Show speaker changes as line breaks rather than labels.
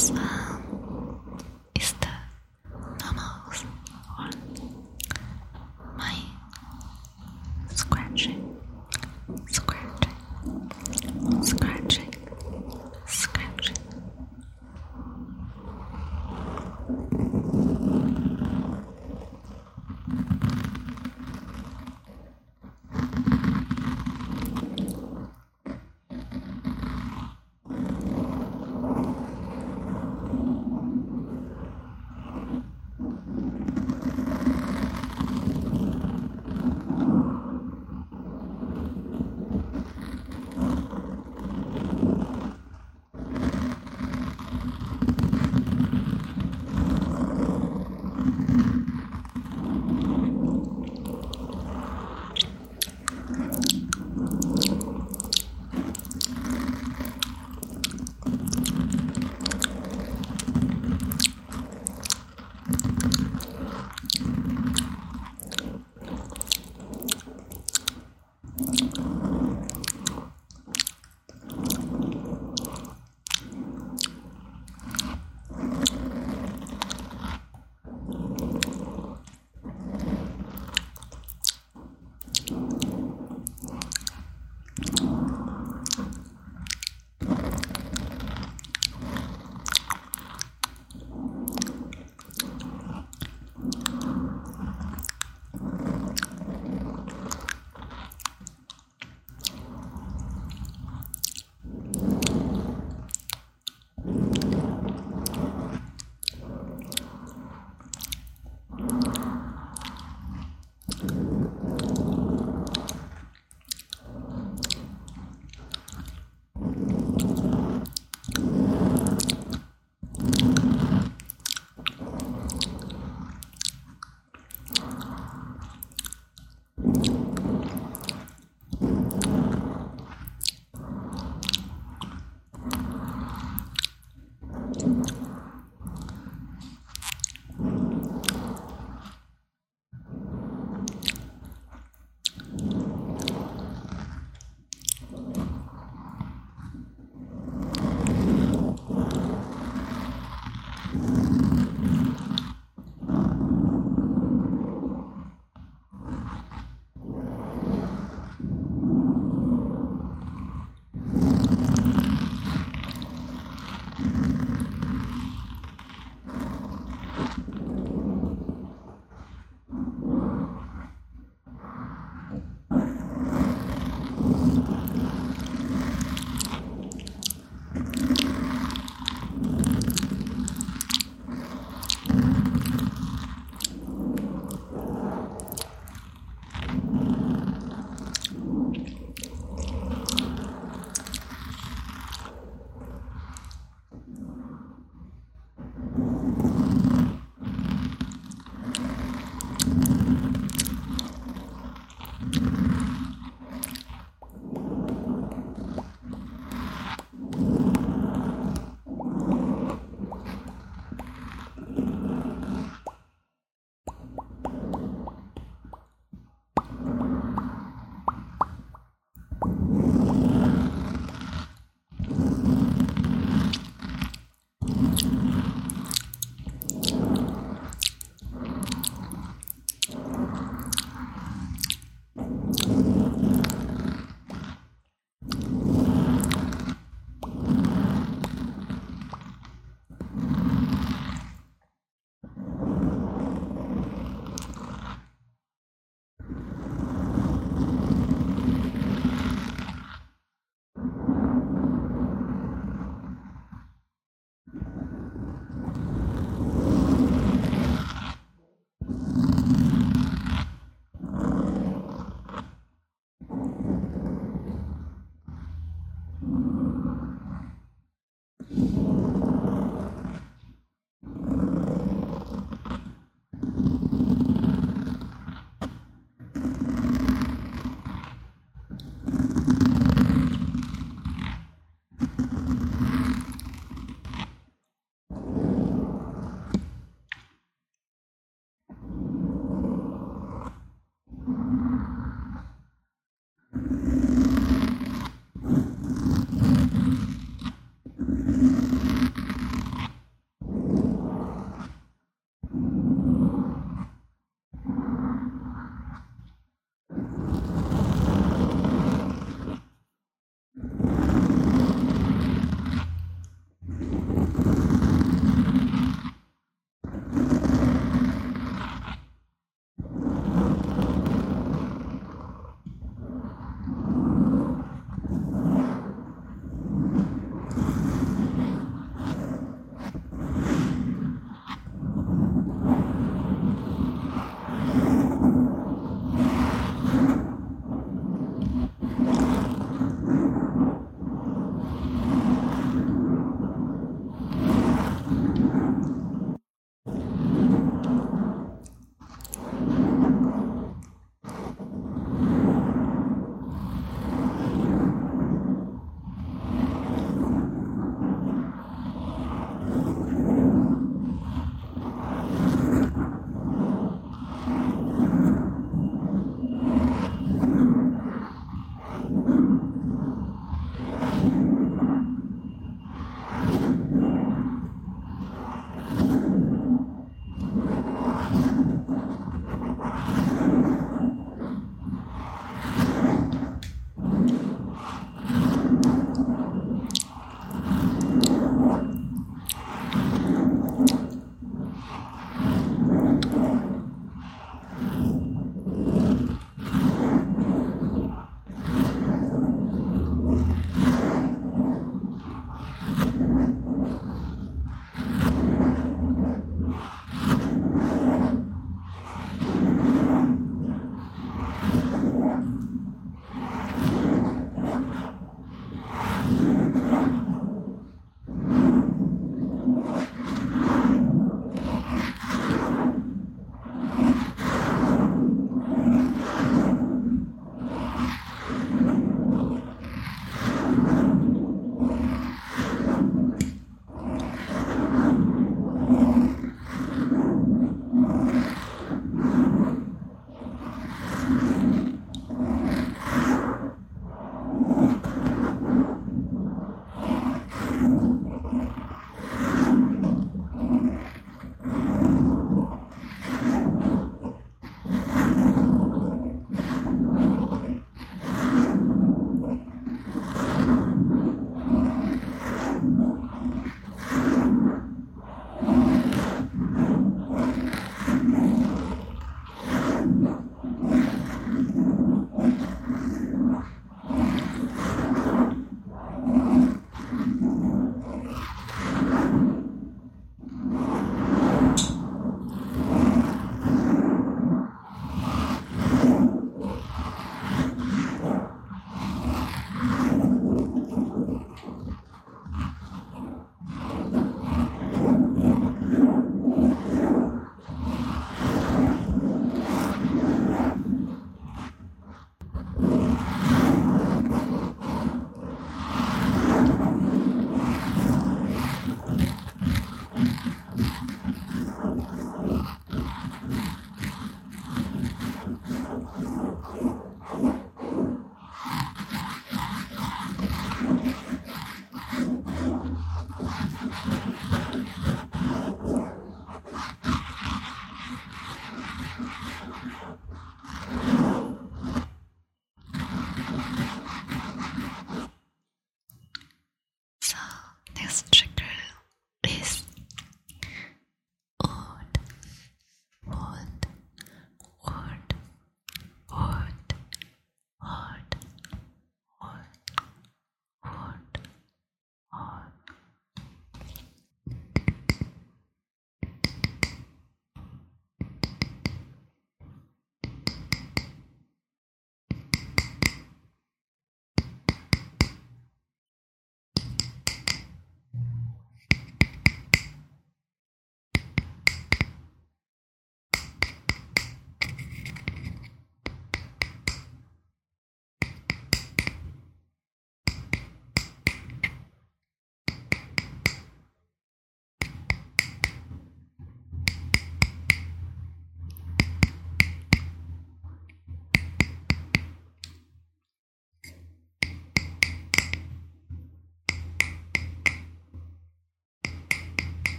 last